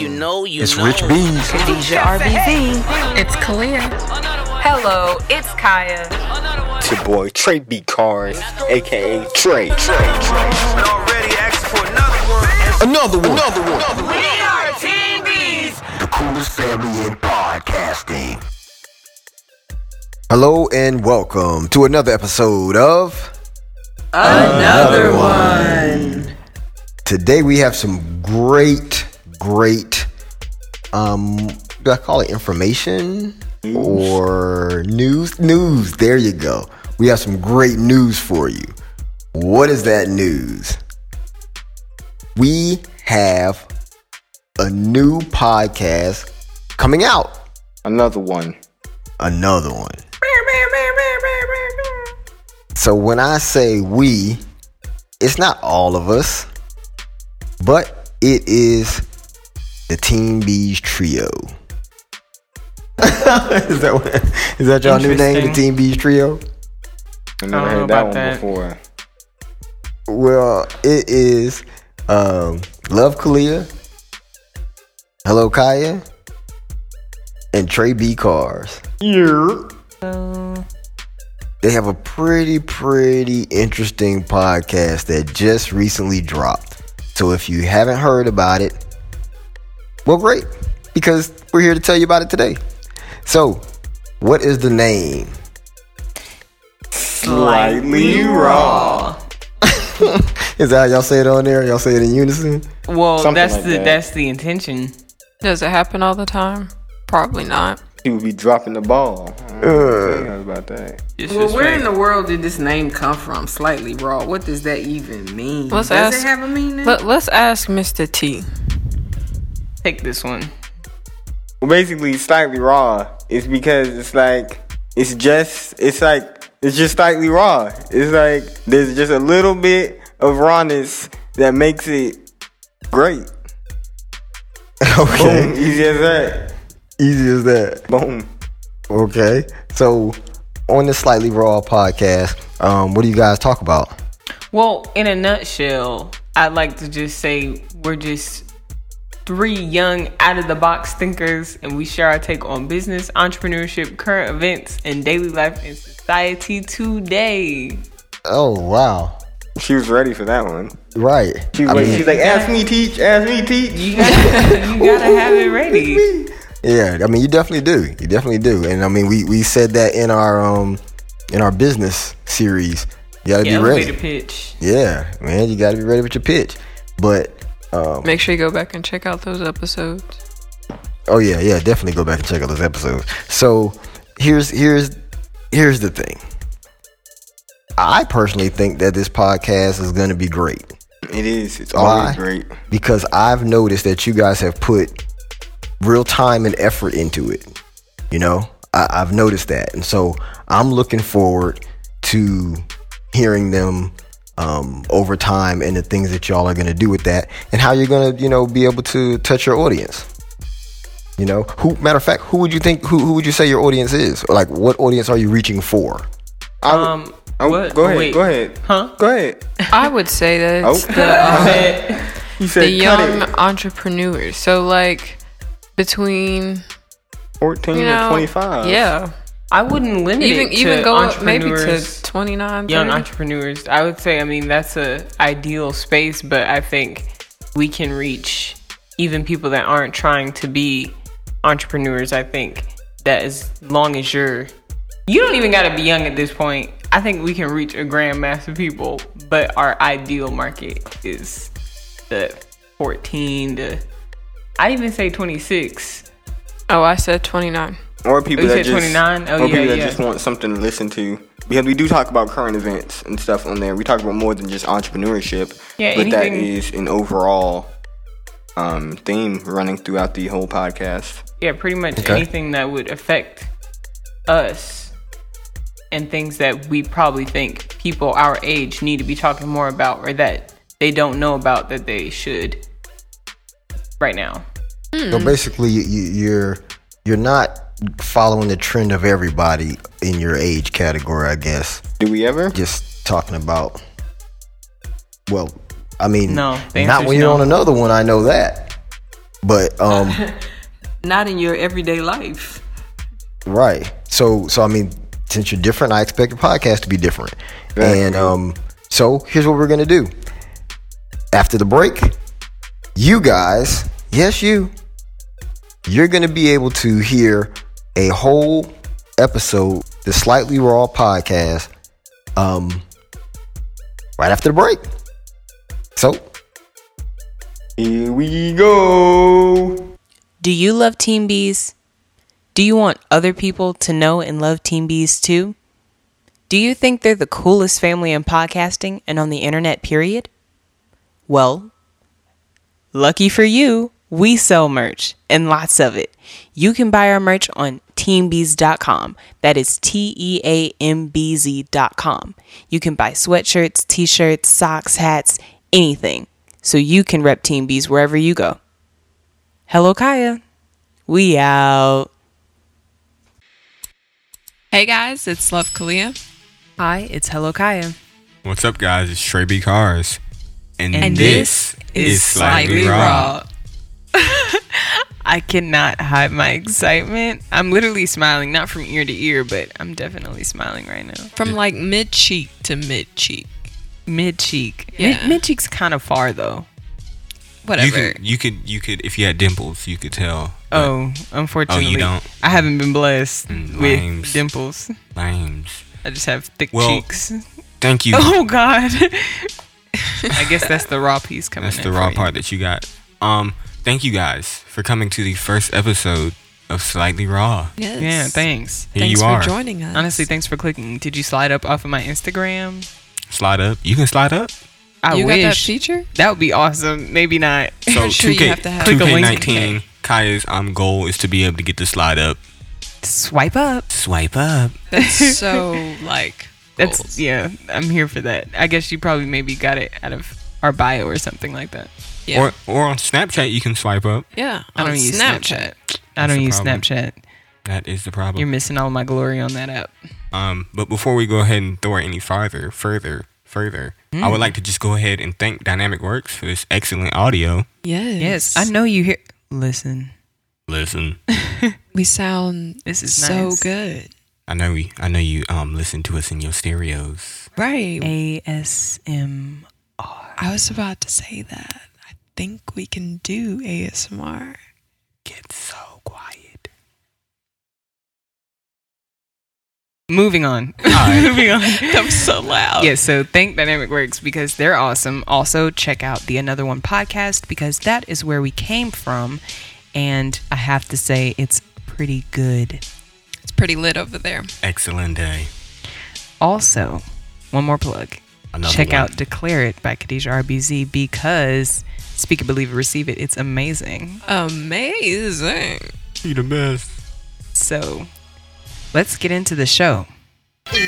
you mm. know, you It's know. Rich Beans. Khadijah RBV. It's Kalia. Hello, it's Kaya. It's your boy Trey B Cars, aka Trey. Trey. Trey. already asked for another one. Another one. Another one. We are Team Bees. The coolest family in podcasting. Hello and welcome to another episode of Another one. Today we have some great, great, um, do I call it information or news? News. There you go. We have some great news for you. What is that news? We have a new podcast coming out. Another one. Another one. So when I say we, it's not all of us, but it is the Team Bees trio. is that what, is that y'all new name, the Interesting. Team Bees trio? I never I don't know heard that about one that. before. Well, it is um, Love Kalia, Hello Kaya, and Trey B Cars. Yeah. They have a pretty, pretty interesting podcast that just recently dropped. So if you haven't heard about it, well, great, because we're here to tell you about it today. So, what is the name? Slightly raw. Is that how y'all say it on there? Y'all say it in unison? Well, Something that's like the that. that's the intention. Does it happen all the time? Probably not. He would be dropping the ball. Uh. I about that. Well, where fake. in the world did this name come from? Slightly raw. What does that even mean? Let's does ask- it have a meaning? Let, let's ask Mr. T. take this one. Well, basically, slightly raw is because it's like it's just it's like it's just slightly raw. It's like there's just a little bit of rawness that makes it great. Boom, Okay. easy as that. Easy as that. Boom. Okay. So, on this Slightly Raw podcast, um, what do you guys talk about? Well, in a nutshell, I'd like to just say we're just three young, out of the box thinkers, and we share our take on business, entrepreneurship, current events, and daily life in society today. Oh, wow. She was ready for that one. Right. She was I mean, She's like, ask me, teach, ask me, teach. You gotta, you gotta have it ready. yeah, I mean, you definitely do. You definitely do. And I mean, we, we said that in our um in our business series. You gotta be Elevator ready. pitch. Yeah, man, you gotta be ready with your pitch. But um, Make sure you go back and check out those episodes. Oh yeah, yeah, definitely go back and check out those episodes. So here's here's here's the thing. I personally think that this podcast is gonna be great It is. It's Why? always great. because I've noticed that you guys have put real time and effort into it. You know, I, I've noticed that, and so I'm looking forward to hearing them um, over time and the things that y'all are gonna do with that, and how you're gonna, you know, be able to touch your audience. You know, who? Matter of fact, who would you think? Who, who would you say your audience is? Or like, what audience are you reaching for? I would- Um, I would- what? Go ahead. Wait. Go ahead. Huh? Go ahead. I would say that it's Oh. the, um, He said, the young it. entrepreneurs. So, like, between, 14 you to know, 25. yeah. I wouldn't limit Even, it to even go up maybe to entrepreneurs. 29, young entrepreneurs. I would say, I mean, that's a ideal space, but I think we can reach even people that aren't trying to be entrepreneurs. I think that as long as you're, you don't even got to be young at this point. I think we can reach a grand mass of people, but our ideal market is the 14 to, I'd even say 26. Oh, I said 29. Or people Oh, you that said just 29? Oh, or yeah, people that yeah. just want something to listen to. Because we do talk about current events and stuff on there. We talk about more than just entrepreneurship. Yeah, but that anything- is an overall um, theme running throughout the whole podcast. Yeah, pretty much Okay. anything that would affect us and things that we probably think people our age need to be talking more about or that they don't know about that they should right now. So basically, you, you, you're you're not following the trend of everybody in your age category, I guess. Do we ever? Just talking about. Well, I mean, No, not when you're no. on another one. I know that. But um, Not in your everyday life. right. So so I mean, since you're different, I expect your podcast to be different. Right. And um, so here's what we're gonna do. After the break, you guys, yes, you, you're gonna be able to hear a whole episode, the Slightly Raw podcast, um, right after the break. So Here we go. Do you love Team Bees? Do you want other people to know and love Team Bees too? Do you think they're the coolest family in podcasting and on the internet, period? Well, lucky for you, we sell merch and lots of it. You can buy our merch on teambees.com. That is T E A M B Z.com. You can buy sweatshirts, t shirts, socks, hats, anything. So you can rep Team Bees wherever you go. Hello, Kaya. We out. Hey guys, it's Love Kalia. Hi, it's Hello, Kaya. What's up, guys? It's Trey B. Cars. And, And this, is Slightly Raw. I cannot hide my excitement. I'm literally smiling, not from ear to ear, but I'm definitely smiling right now. From like mid cheek to mid cheek. Mid cheek. Yeah. Mid, mid cheek's kind of far though. You Whatever. could, you could, you could, if you had dimples, you could tell. but Oh, unfortunately, don't? I haven't been blessed Mm, with lames. dimples. Lames. I just have thick Well, cheeks. Thank you. Oh God. I guess that's the raw piece coming. That's in the for raw you. part that you got. Um, thank you guys for coming to the first episode of Slightly Raw. yes. Yeah, thanks. Here Thanks you for are. joining us. Honestly, thanks for clicking. Did you slide up off of my Instagram? Slide up. You can slide up. I you wish got that feature? that would be awesome. Maybe not. So sure 2K, have to have- Click a link. 2K19, Kaya's um goal is to be able to get the slide up. Swipe up. Swipe up. That's so like That's yeah. I'm here for that. I guess you probably maybe got it out of our bio or something like that. Yeah. Or or on Snapchat you can swipe up. yeah. I don't use Snapchat. I That's don't the use problem. Snapchat. That is the problem. You're missing all my glory on that app. Um, but before we go ahead and throw it any farther, further, further, I would like to just go ahead and thank Dynamic Works for this excellent audio. Yes. Yes, I know you hear. Listen, Listen, We sound This is so nice. good. I know we, I know you um listen to us in your stereos. Right. ASM. I was about to say that. I think we can do ASMR. Get so quiet. Moving on. Alright. Moving on. That was so loud. Yeah, so thank Dynamic Works because they're awesome. Also, check out the Another One podcast because that is where we came from. And I have to say, it's pretty good. It's pretty lit over there. Excellent day. Also, one more plug. Another check one. out Declare It by Khadijah RBZ because Speak It, Believe It, Receive It. It's amazing. Amazing. You the best. So let's get into the show.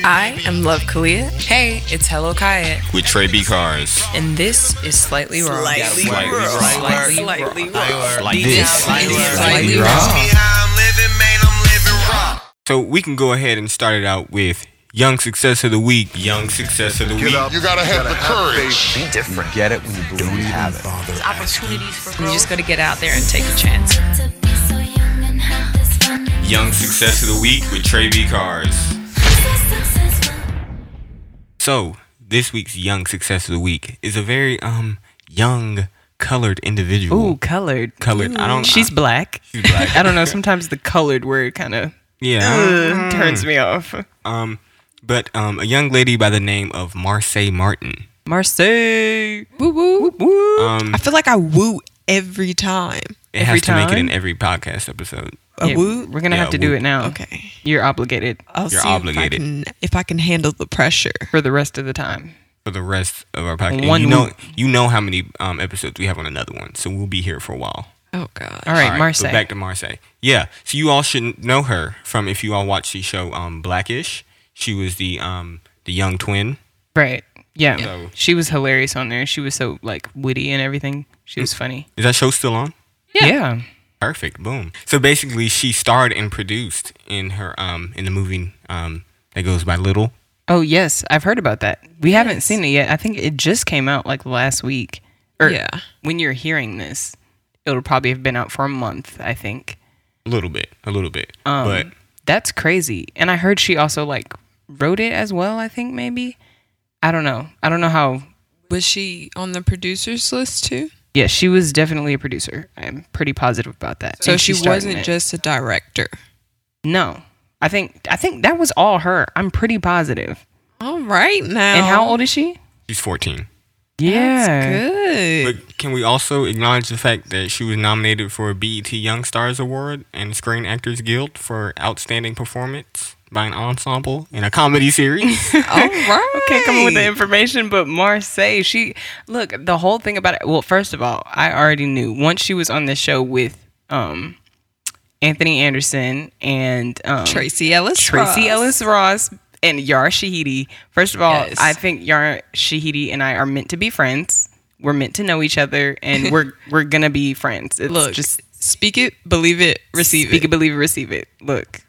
I am Love Kalia. Hey, it's Hello Kaya, With Trey B Cars. and this is Slightly Wrong. Slightly Slightly Slightly Like This this. is Slightly Slightly Raw. raw. Me how I'm living, man, I'm living raw. So we can go ahead and start it out with Young Success of the Week. Young Success of the Week. Up. You gotta have the courage. be different. Get it when you believe you have it. opportunities for You just got to get out there and take a chance. Young Success of the Week with Trey B Cars. So this week's Young Success of the Week is a very um young colored individual. Ooh, colored. Colored. I don't. She's I- black. she's black. I don't know. Sometimes the colored word kind of yeah. turns me off. Um, but um, a young lady by the name of Marsai Martin. Marsai. Woo woo. Woo. Um, I feel like I woo every time. it every has to make it in every podcast episode. A Yeah, woo. We're gonna Yeah, have to do it now. Okay. You're obligated I'll You're see obligated. if I can if I can handle the pressure. for the rest of the time. for the rest of our podcast. And One you know, week. you know how many um, episodes we have on another one, so we'll be here for a while. Oh god. All right, All right, Marsai. Back to Marsai. Yeah, so you all should know her from if you all watch the show um, Blackish. She was the um, the young twin. right. Yeah. So- She was hilarious on there. She was so like witty and everything. She was funny. Is that show still on? Yeah. Perfect. Boom. So basically, she starred and produced in her um in the movie um that goes by Little. Oh yes, I've heard about that. We haven't seen it yet. I think it just came out like last week. Or Yeah. when you're hearing this, it'll probably have been out for a month. I think. A little bit, a little bit, Um, but that's crazy. And I heard she also like wrote it as well. I think maybe. I don't know. I don't know how. Was she on the producers list too? Yeah, she was definitely a producer. I'm pretty positive about that. So And she wasn't it. just a director. No, I think I think that was all her. I'm pretty positive. All right now. And how old is she? she's 14. Yeah, Good. But can we also acknowledge the fact that she was nominated for a BET Young Stars Award and Screen Actors Guild for Outstanding Performance by an ensemble in a comedy series? All right. can't come up with the information, but Marsai, she look the whole thing about it. Well, first of all, I already knew once she was on the show with um Anthony Anderson and um, Tracee Ellis. Tracee Ross. Ellis Ross and Yara Shahidi. First of all, Yes. I think Yara Shahidi and I are meant to be friends. We're meant to know each other, and we're we're gonna be friends. It's Look, just speak it, believe it, receive speak it. Speak it, believe it, receive it. Look,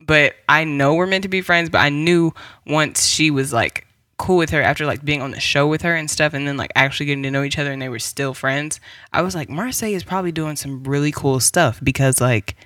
but I know we're meant to be friends. But I knew once she was like cool with her after like being on the show with her and stuff, and then like actually getting to know each other, and they were still friends. I was like, Marsai is probably doing some really cool stuff because like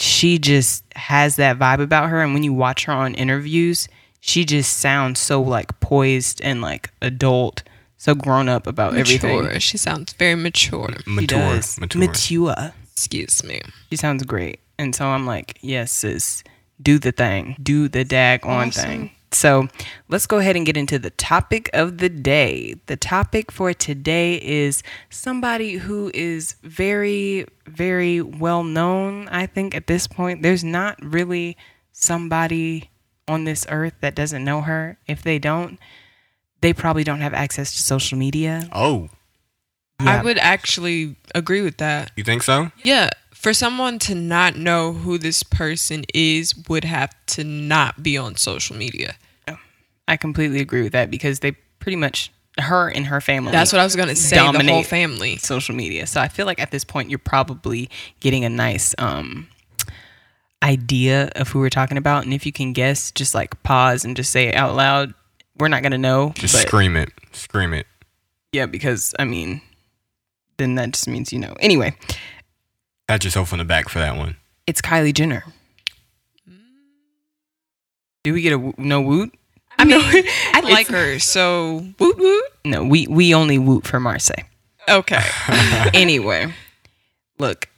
she just has that vibe about her, and when you watch her on interviews, she just sounds so like poised and like adult, so grown up about everything. Mature. She sounds very mature. She mature, does. mature. mature. Excuse me. She sounds great. And so I'm like, yes, sis, do the thing. Do the dag on Awesome. thing. So let's go ahead and get into the topic of the day. The topic for today is somebody who is very, very well known. I think at this point, there's not really somebody on this earth that doesn't know her. If they don't, they probably don't have access to social media. Oh, I would actually agree with that. you think so? Yeah. For someone to not know who this person is would have to not be on social media. I completely agree with that because they pretty much her and her family. That's what I was gonna say. The whole family. social media. So I feel like at this point you're probably getting a nice um idea of who we're talking about, and if you can guess, just like pause and just say it out loud. We're not gonna know, Just but scream it, scream it. yeah, because I mean, then that just means you know. Anyway, Pat yourself on the back for that one. it's Kylie Jenner. Do we get a no woot? I mean, I like her, so woot woot. No, we we only woot for Marsai. Okay. anyway, look,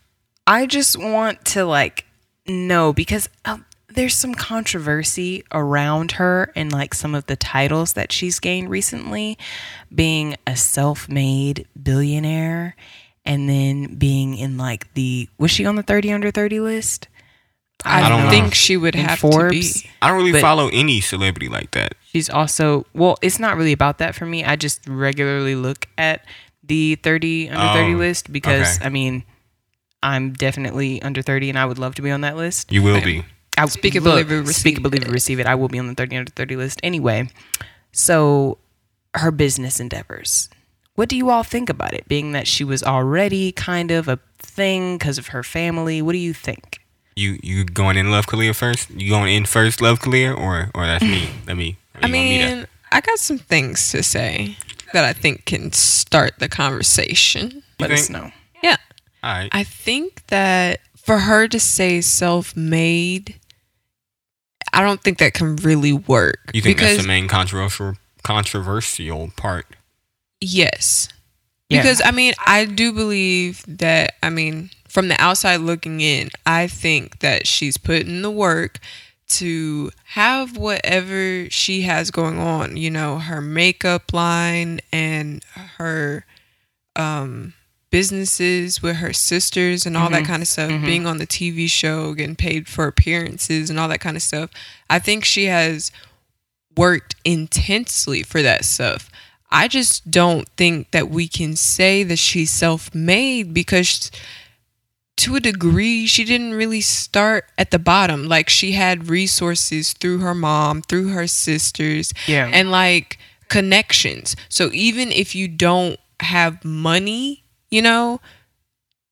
I just want to like know because uh, there's some controversy around her and like some of the titles that she's gained recently, being a self-made billionaire, and then being in like the was she on the 30 under 30 list? I, I don't know. think she would In have to be. Forbes? I don't really follow any celebrity like that. She's also well, it's not really about that for me. I just regularly look at the 30 under 30 Oh, list because okay. I mean, I'm definitely under 30 and I would love to be on that list. You will be. I Speak it, look, believe it, speak it, believe it, it. receive it. I will be on the 30 under 30 list anyway. So, her business endeavors. What do you all think about it? Being that she was already kind of a thing because of her family. What do you think? You you going in love Kalia first? You going in first love Kalia or or that's me? Let me. I mean, I got some things to say that I think can start the conversation. Let think? us know. Yeah. all right. I think that for her to say self made, I don't think that can really work. You think because, that's the main controversial controversial part? Yes. Yeah. Because I mean, I do believe that I mean, from the outside looking in, I think that she's put in the work to have whatever she has going on, you know, her makeup line and her um businesses with her sisters and all that kind of stuff, being on the TV show, getting paid for appearances and all that kind of stuff. I think she has worked intensely for that stuff. I just don't think that we can say that she's self made because, to a degree, she didn't really start at the bottom. Like, she had resources through her mom, through her sisters, Yeah. and like connections. So, even if you don't have money, you know,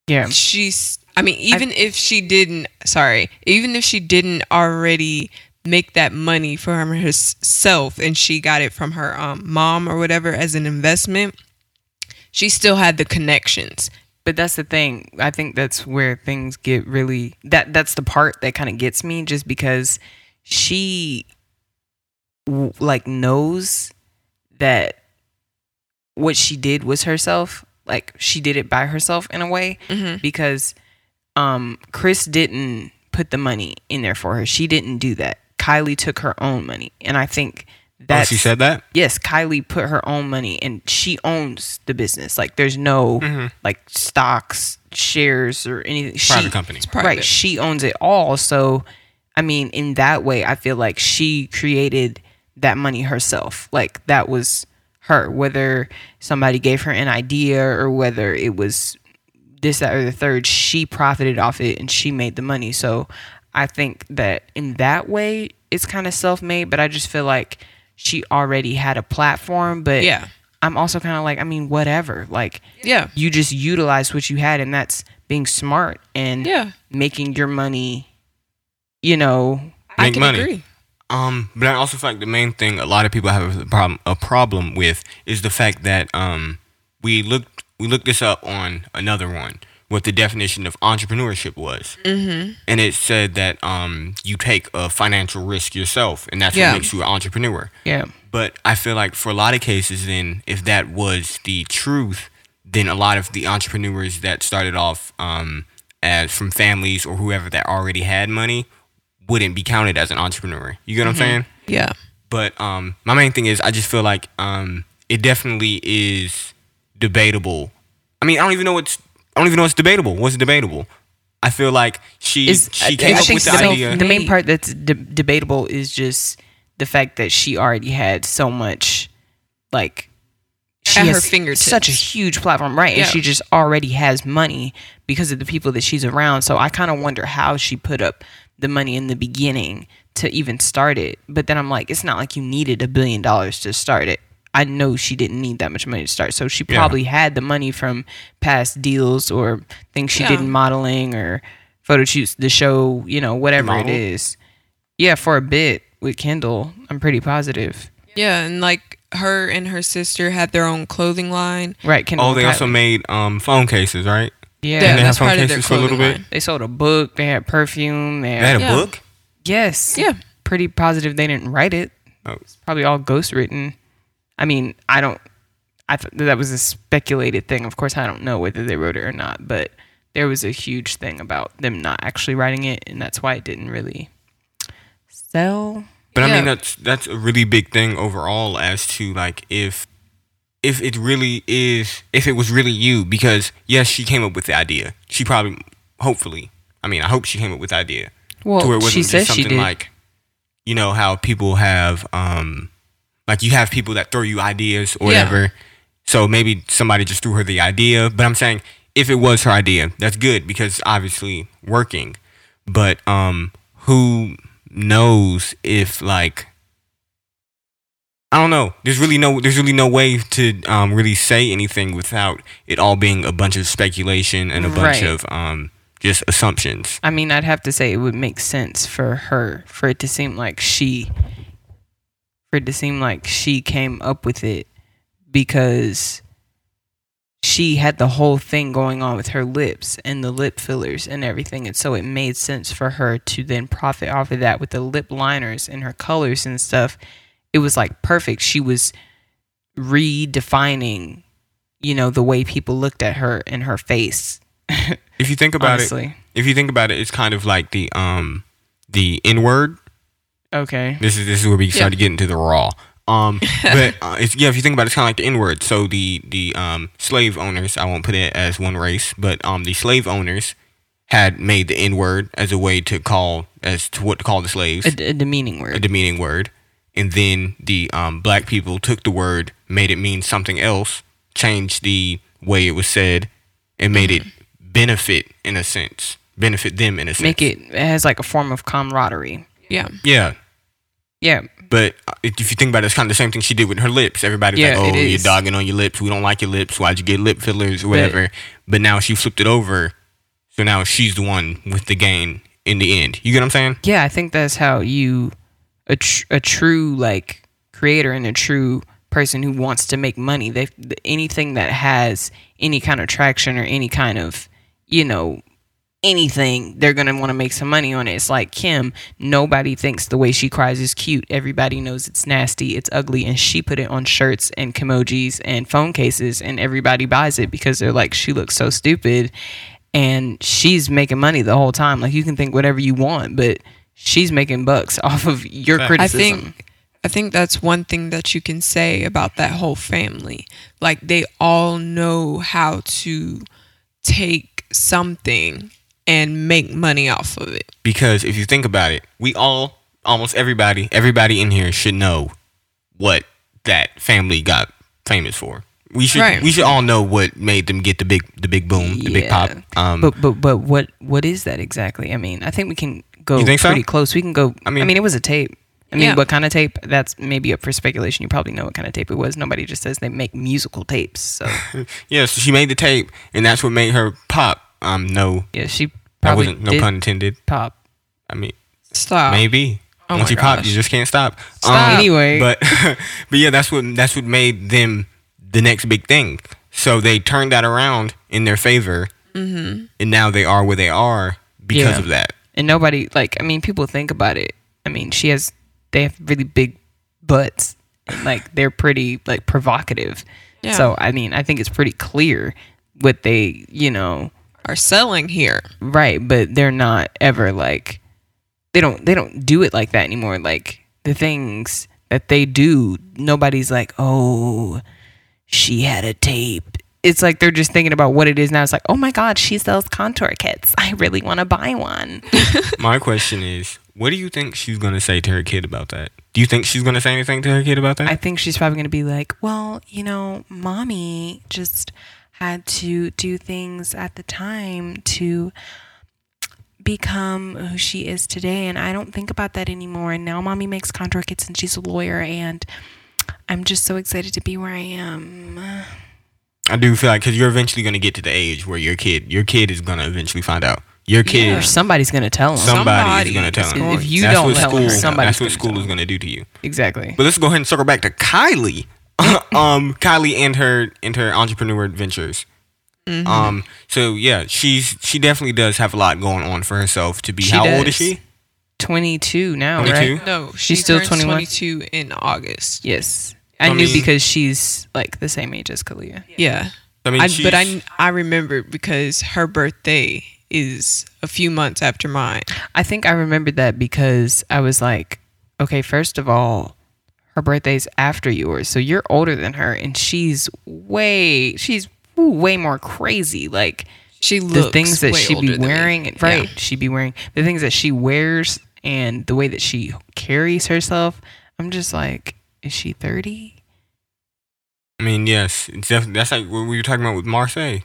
Yeah. she's i mean even if she didn't sorry even if she didn't already make that money for herself and she got it from her um, mom or whatever as an investment she still had the connections But that's the thing. I think that's where things get really that that's the part that kind of gets me just because she like knows that what she did was herself. Like she did it by herself in a way because um Kris didn't put the money in there for her. She didn't do that. Kylie took her own money. And I think Oh, that she said that. yes, Kylie put her own money and she owns the business. Like there's no Mm-hmm. like stocks, shares or anything. Private she, company. private. Right. She owns it all. So I mean, in that way, I feel like she created that money herself. Like that was her. Whether somebody gave her an idea or whether it was this, that, or the third, she profited off it and she made the money. So I think that in that way, it's kind of self made, but I just feel like she already had a platform. But Yeah. I'm also kind of like, I mean, whatever. Like, Yeah. you just utilize what you had, and that's being smart and Yeah. making your money, you know, I Make can money. agree. Um, but I also feel like the main thing a lot of people have a problem a problem with is the fact that um we looked we looked this up on another one what the definition of entrepreneurship was, mm-hmm. and it said that um you take a financial risk yourself, and that's Yeah. what makes you an entrepreneur. yeah. But I feel like for a lot of cases, then if that was the truth, then a lot of the entrepreneurs that started off um, as from families or whoever that already had money wouldn't be counted as an entrepreneur. You get what I'm saying? Yeah. But um, my main thing is I just feel like um, it definitely is debatable. I mean, I don't even know what's don't even know what's debatable. What's debatable? I feel like she Is she came I up with the the main- The main part that's de- debatable is just the fact that she already had so much, like, she At her has fingertips. such a huge platform, right? Yeah. And she just already has money because of the people that she's around. So I kind of wonder how she put up the money in the beginning to even start it. But then I'm like, it's not like you needed a billion dollars to start it. I know she didn't need that much money to start. So she Yeah. probably had the money from past deals or things she Yeah. did in modeling or photo shoots, the show, you know, whatever it Model? is. Yeah, for a bit with Kendall, I'm pretty positive. Yeah. And like her and her sister had their own clothing line. Right, Kendall. Oh, they also made um, phone cases, right? yeah. they Yeah, have that's phone part of their cases for a little clothing bit? line. They sold a book. They had perfume. They They had, had a Yeah. book. yes. Yeah. Pretty positive they didn't write it. Oh. It's probably all ghost written. I mean, I don't. I thought that was a speculated thing. Of course, I don't know whether they wrote it or not, but there was a huge thing about them not actually writing it, and that's why it didn't really sell. But I mean that's that's a really big thing overall as to like if if it really is if it was really you because yes she came up with the idea she probably hopefully I mean I hope she came up with the idea Well, to where it she wasn't says just she something did. like you know how people have um like you have people that throw you ideas or Yeah. whatever so maybe somebody just threw her the idea but I'm saying if it was her idea that's good because obviously working but um who knows if like I don't know. There's really no there's really no way to um, really say anything without it all being a bunch of speculation and a bunch Right. of um, just assumptions. I mean, I'd have to say it would make sense for her for it to seem like she for it to seem like she came up with it because she had the whole thing going on with her lips and the lip fillers and everything. And so it made sense for her to then profit off of that with the lip liners and her colors and stuff. It was like perfect. She was redefining you know the way people looked at her and her face. If you think about honestly. it, if you think about it, it's kind of like the um the N word. Okay This is this is where we started getting to the raw. Um, but uh, it's, yeah, if you think about it, it's kind of like the N word. So the the um slave owners, I won't put it as one race, but um the slave owners had made the N word as a way to call as to what to call the slaves. a, a demeaning word, a demeaning word, and then the um, black people took the word, made it mean something else, changed the way it was said, and made it benefit in a sense, benefit them in a sense. make it it has like a form of camaraderie Yeah. yeah. yeah But uh, if you think about it, it's kind of the same thing she did with her lips. Everybody's Yeah, like, "Oh, you're dogging on your lips. We don't like your lips. Why'd you get lip fillers or whatever?" But, now she flipped it over, so now she's the one with the gain in the end. You get what I'm saying? yeah i think that's how you a, tr- a true like creator and a true person who wants to make money. They anything that has any kind of traction or any kind of, you know, anything, they're gonna want to make some money on it. It's like Kim. Nobody thinks the way she cries is cute. Everybody knows it's nasty, it's ugly, and she put it on shirts and emojis and phone cases, and everybody buys it because they're like, she looks so stupid, and she's making money the whole time. Like you can think whatever you want, but she's making bucks off of your Fact. I criticism. think I think that's one thing that you can say about that whole family. Like they all know how to take something and make money off of it. because if you think about it, we all, almost everybody, everybody in here should know what that family got famous for. We should Right. we should all know what made them get the big the big boom, the big pop. Um, but but but what what is that exactly? I mean, I think we can go You think so? pretty close. We can go. I mean, I mean, mean- it was a tape. I mean, Yeah. what kind of tape? That's maybe up for speculation. You probably know what kind of tape it was. Nobody just says they make musical tapes. So yeah, so she made the tape, and that's what made her pop. Um, no, yeah, she that probably wasn't no did pun intended. pop. I mean, Stop. maybe Oh once my you pop, you just can't stop. Um, Stop. Anyway. but but yeah, that's what that's what made them the next big thing. So they turned that around in their favor, Mm-hmm. and now they are where they are because Yeah. of that. and nobody like i mean people think about it i mean she has they have really big butts and, like they're pretty like provocative Yeah. so i mean i think it's pretty clear what they you know Are selling here. right but they're not ever like they don't they don't do it like that anymore like the things that they do nobody's like oh she had a tape it's like they're just thinking about what it is now it's like oh my god she sells contour kits i really want to buy one My question is, what do you think she's gonna say to her kid about that? Do you think she's gonna say anything to her kid about that? I think she's probably going to be like, well, you know, mommy just had to do things at the time to become who she is today. And I don't think about that anymore. And now mommy makes contour kits and she's a lawyer. And I'm just so excited to be where I am. I do feel like because you're eventually gonna get to the age where your kid, your kid is gonna eventually find out. Your kid, Or somebody's going to tell him. somebody, Somebody is gonna tell him. If you That's don't what tell school, her, somebody's that's what gonna school tell is gonna do to you. exactly. But let's go ahead and circle back to Kylie. um, Kylie and her and her entrepreneur adventures. Mm-hmm. Um, so yeah, she's she definitely does have a lot going on for herself to be. She how old is she? 22 now, 22? right? No, She's still 21? 22 in August. Yes. I, I knew mean- because she's like the same age as Kalia. Yeah. I mean, I, but I I remember because her birthday is a few months after mine. I think I remembered that because I was like, okay, first of all, her birthday's after yours, so you're older than her, and she's way, she's ooh, way more crazy. Like She the things that she older be than me. wearing, Yeah. right? She be wearing the things that she wears and the way that she carries herself. I'm just like, is she thirty? I mean, yes, it's definitely that's like what we were talking about with Marsai.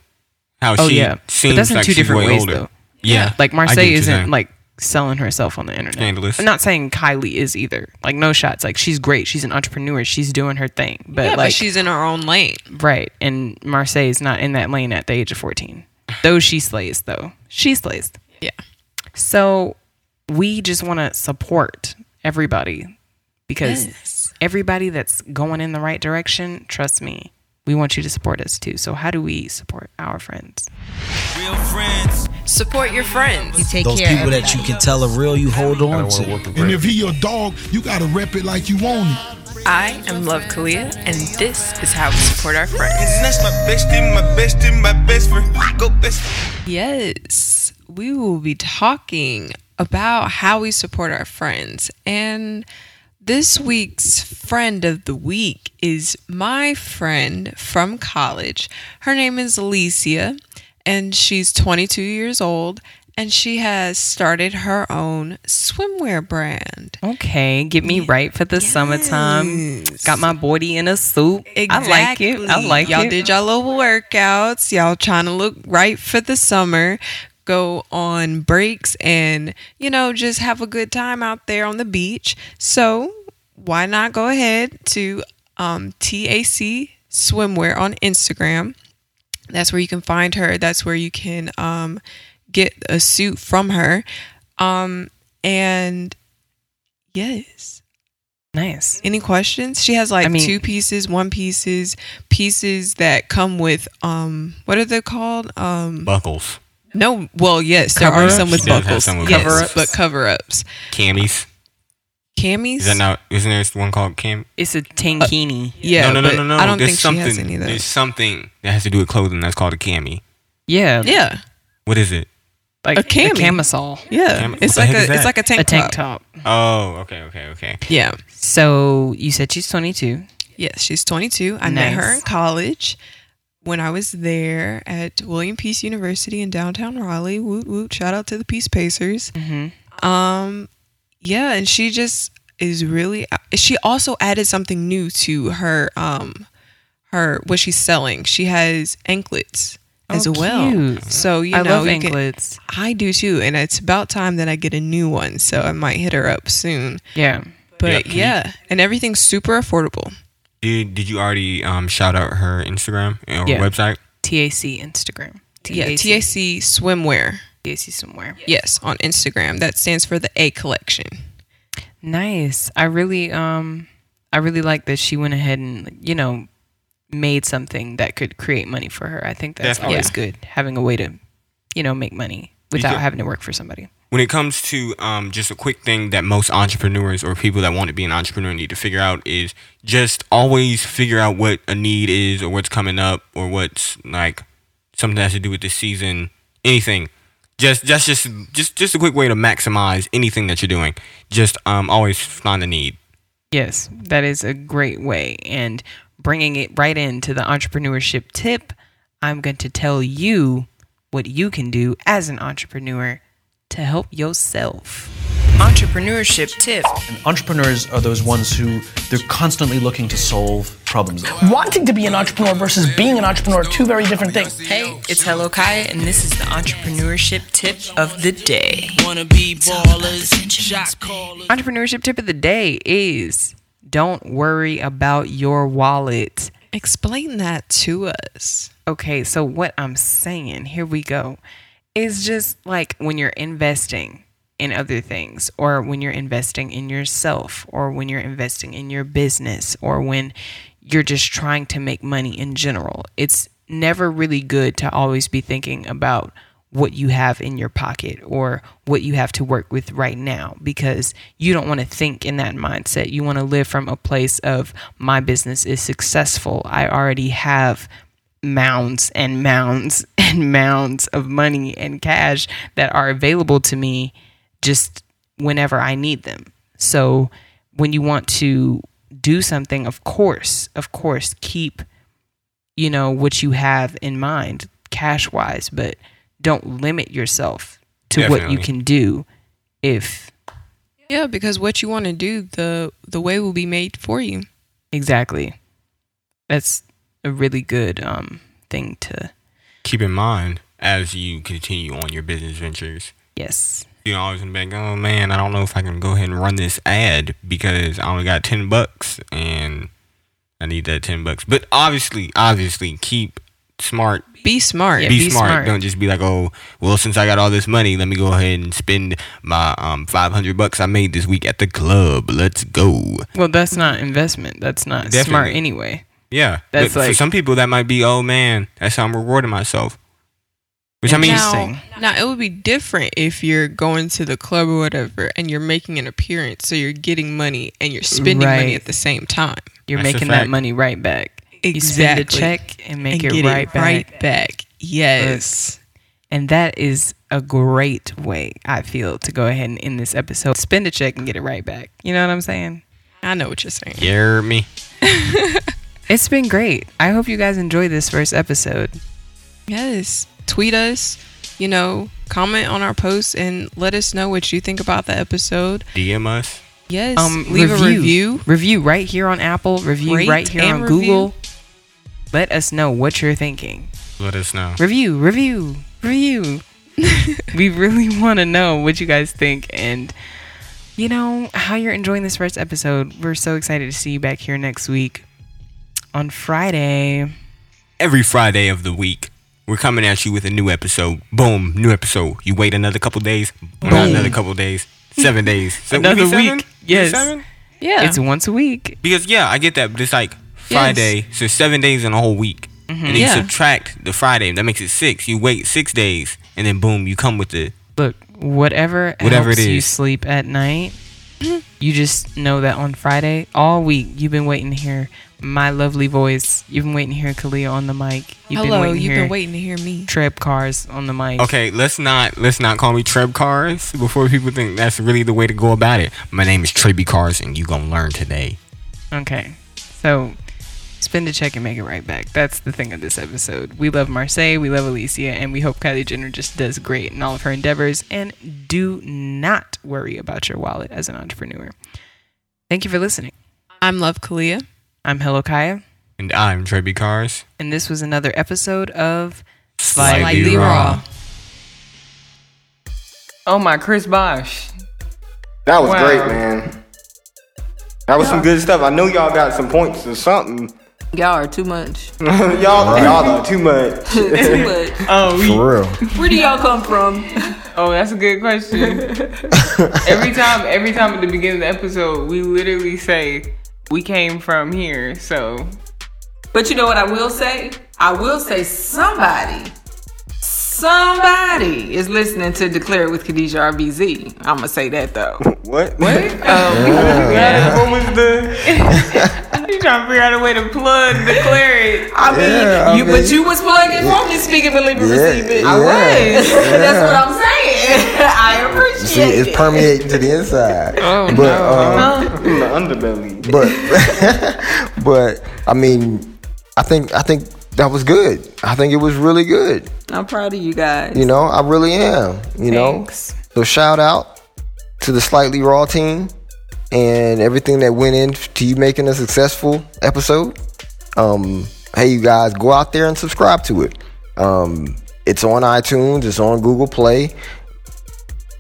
How Oh she yeah, seems but that's in like two she's different way ways older. though. Yeah, Like I Marsai isn't like selling herself on the internet. Scandalous. I'm not saying Kylie is either. Like no shots. Like she's great. She's an entrepreneur. She's doing her thing. But yeah, like but she's in her own lane. right. And Marsai is not in that lane at the age of 14. Though she slays though. She slays. Yeah. So we just want to support everybody because Yes. everybody that's going in the right direction, trust me, we want you to support us too. So how do we support our friends? Real friends. Support your friends. You Take Those care people that you can tell are real, you hold on to. And if he your dog, you gotta rep it like you want it. I am Love Kalia, and this is how we support our friends. That's my bestie, my bestie, my best friend. Go best. Yes, we will be talking about how we support our friends. And this week's friend of the week is my friend from college. Her name is Alicia, and she's 22 years old, and she has started her own swimwear brand. Okay, get me right for the summertime. Got my body in a suit. I like it. I Exactly. like y'all it. did y'all little workouts. Y'all trying to look right for the summer. Go on breaks and you know just have a good time out there on the beach. So why not go ahead to um, TAC Swimwear on Instagram? That's where you can find her. That's where you can um, get a suit from her. Um, and yes, Nice. Any questions? She has like I mean- two pieces, one pieces, pieces that come with um what are they called? Um Buckles, no, well, yes, there are Cover-ups? some with She does buckles. some with yes, buckles. but cover-ups. camis. Camis? Is that not? Isn't there one called cam? It's a tankini. yeah, no, no, no, no, no. I don't There's think something. she has any of There's something that has to do with clothing that's called a cami. yeah. Yeah. What is it? Like A cami. camisole. Yeah. Cam- it's like a it's like a tank, A tank top. top. Oh, okay, okay, okay. Yeah. So you said she's 22. Yes, she's 22. I met her in college when I was there at William Peace University in downtown Raleigh. Woot woot! Shout out to the Peace Pacers. Mm-hmm. Um, yeah, and she just is really. She also added something new to her um her what she's selling. She has anklets as Oh, well. cute. So you I know, love you can- anklets. I do too, and it's about time that I get a new one. So I might hit her up soon. Yeah. But can you- yeah, and everything's super affordable. Did Did you already um shout out her Instagram or Yeah. website? TAC Instagram. Yeah, TAC swimwear. TAC swimwear. Yes, on Instagram. That stands for the A collection. Nice. I really um I really like that she went ahead and you know made something that could create money for her. I think that's Definitely. always good having a way to you know make money without could- having to work for somebody. When it comes to um, just a quick thing that most entrepreneurs or people that want to be an entrepreneur need to figure out is just always figure out what a need is or what's coming up or what's like something that has to do with the season, anything. Just just just just just a quick way to maximize anything that you're doing. Just um always find a need. Yes, that is a great way. And bringing it right into the entrepreneurship tip, I'm going to tell you what you can do as an entrepreneur to help yourself. Entrepreneurship tip. Entrepreneurs are those ones who they're constantly looking to solve problems. Wanting to be an entrepreneur versus being an entrepreneur are two very different things. Hey, it's Hello Kaya, and this is the entrepreneurship tip of the day. Wanna be ballers, shot callers. Entrepreneurship tip of the day is don't worry about your wallet. Explain that to us. Okay, so what I'm saying, here we go, is just like when you're investing in other things, or when you're investing in yourself, or when you're investing in your business, or when you're just trying to make money in general. It's never really good to always be thinking about what you have in your pocket or what you have to work with right now because you don't want to think in that mindset. You want to live from a place of my business is successful. I already have mounds and mounds and mounds of money and cash that are available to me just whenever I need them. So when you want to do something, of course, of course, keep you know what you have in mind cash wise, but don't limit yourself to what you can do if Yeah, because what you want to do, the the way will be made for you. exactly. That's a really good um thing to Keep in mind as you continue on your business ventures. yes. You always gonna be like, oh man, I don't know if I can go ahead and run this ad because I only got ten bucks and I need that ten bucks. But obviously, obviously, keep smart. Be smart. Yeah, be, be smart. smart. Don't just be like, oh, well, since I got all this money, let me go ahead and spend my um five hundred bucks I made this week at the club. Let's go. Well, that's not investment. That's not smart anyway. Yeah, That's but for like- some people that might be, oh man, that's how I'm rewarding myself. Which I mean, Interesting. Now, now it would be different if you're going to the club or whatever, and you're making an appearance, so you're getting money and you're spending money at the same time. You're That's making that money right back. You spend a check and make and it get right it back. right back. Yes. And that is a great way, I feel, to go ahead and end this episode. Spend a check and get it right back. You know what I'm saying? I know what you're saying. hear me. It's been great. I hope you guys enjoyed this first episode. Yes. Tweet us, you know, comment on our posts and let us know what you think about the episode. DM us. Yes. Um, leave a review. Review right here on Apple. Review Rate right here on review. Google. Let us know what you're thinking. Let us know. Review, review, review. we really want to know what you guys think and you know how you're enjoying this first episode. We're so excited to see you back here next week on Friday. Every Friday of the week, we're coming at you with a new episode. Boom, new episode. You wait another couple days. Not Boom. another couple days. Seven days. So Another seven? week. Yes. Seven? Yeah. It's once a week. Because yeah, I get that, but it's like Friday, so seven days in a whole week, mm-hmm. and then Yeah. you subtract the Friday, that makes it six. You wait six days, and then boom, you come with the Look, whatever Whatever helps it you sleep at night, mm-hmm. you just know that on Friday, all week, you've been waiting to hear my lovely voice. You've been waiting to hear Kalia on the mic. You've Hello, been waiting to you've hear been waiting to hear me. Treb Cars on the mic. Okay, let's not let's not call me Treb Cars before people think that's really the way to go about it. My name is Treby Cars, and you gonna learn today. Okay. So spend a check and make it right back. That's the thing of this episode. We love Marsai, we love Alicia, and we hope Kylie Jenner just does great in all of her endeavors. And do not worry about your wallet as an entrepreneur. Thank you for listening. I'm Love Kalia. I'm Hello Kaya, And I'm Treby Cars. and this was another episode of Slightly Slightly Raw. Raw. Oh my, Chris Bosch. That was Wow. great, man. That was some good stuff. I know y'all got some points or something. Y'all are too much. y'all, y'all are too much. too much. Oh, we, For real. Where do y'all come from? oh, that's a good question. every time, every time at the beginning of the episode, we literally say we came from here. So But you know what I will say? I will say somebody, somebody is listening to Declare It with Khadijah RBZ. I'm gonna say that though. what? what? Oh, yeah. What was the? you trying to figure out a way to plug, declare it? I mean, Yeah, I you, mean- but you was plugging for me, speaking, believe it, Yeah, receive it. I yeah, was. That's what I'm saying. I appreciate it. See, it's it. permeating to the inside. Oh but, um, In the underbelly. but but I mean, I think I think that was good. I think it was really good. I'm proud of you guys. You know, I really am. You Thanks. know, so shout out to the slightly raw team and everything that went into you making a successful episode. Um, hey, you guys, go out there and subscribe to it. Um, it's on iTunes. It's on Google Play.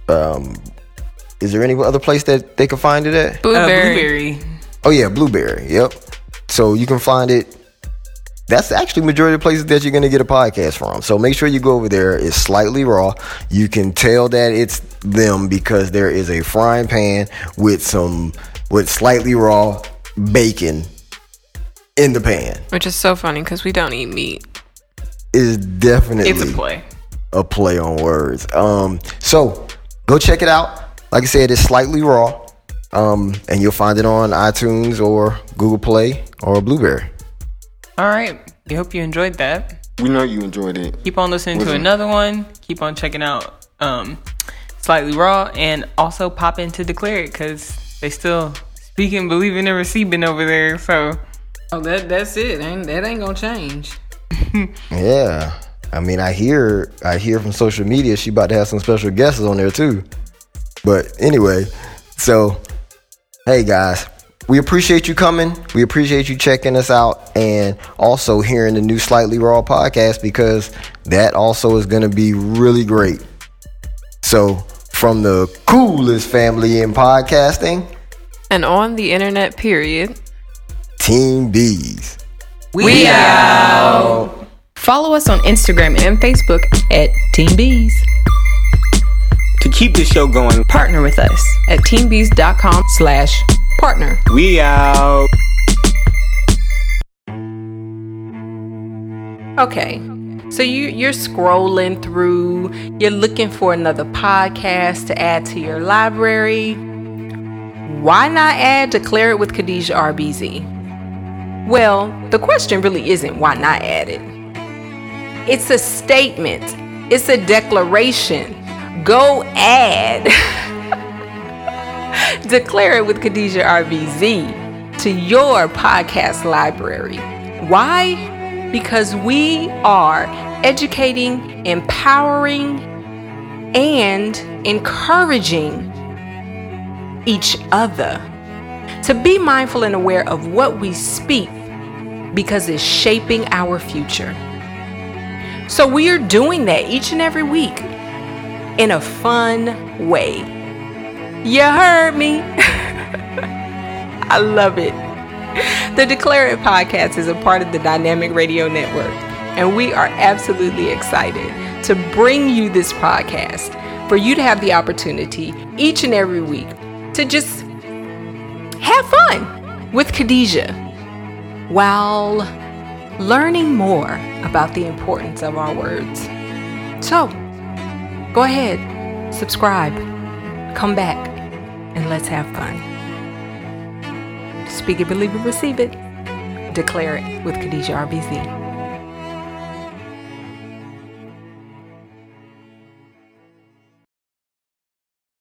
Um, is there any other place that they can find it at? Uh, Blubrry. Blubrry. Oh yeah, Blubrry. Yep. So you can find it. That's actually majority of places that you're gonna get a podcast from. So make sure you go over there. It's slightly raw. You can tell that it's them because there is a frying pan with some with slightly raw bacon in the pan. Which is so funny because we don't eat meat. Is definitely It's a play. a play on words. Um, so go check it out. Like I said, it's slightly raw. Um, and you'll find it on iTunes or Google Play or Blubrry. All right. We hope you enjoyed that. We know you enjoyed it. Keep on listening to another one. Keep on checking out um, Slightly Raw and also pop into Declare It because they still speaking, believing, and receiving over there. So Oh, that that's it. Ain't that ain't gonna change. Yeah. I mean, I hear I hear from social media she about to have some special guests on there too. But anyway, so hey guys, we appreciate you coming. We appreciate you checking us out and also hearing the new Slightly Raw podcast because that also is going to be really great. So, from the coolest family in podcasting, And on the internet, period. Team Bees. We, out. Follow us on Instagram and Facebook at Team Bees. To keep the show going, Partner with us At teambees.com slash partner. we out. Okay. So you you're scrolling through, you're looking for another podcast to add to your library. Why not add Declare It with Khadijah RBZ? Well, the question really isn't why not add it. It's a statement. It's a declaration. Go add Declare It with Khadijah RBZ to your podcast library. Why? Because we are educating, empowering, and encouraging each other to be mindful and aware of what we speak because it's shaping our future. So we are doing that each and every week in a fun way. You heard me. I love it. The Declare It podcast is a part of the Dynamic Radio Network, and we are absolutely excited to bring you this podcast for you to have the opportunity each and every week to just have fun with Khadijah while learning more about the importance of our words. So, go ahead, subscribe, come back, and let's have fun. Speak it, believe it, receive it. Declare it with Khadijah RBZ.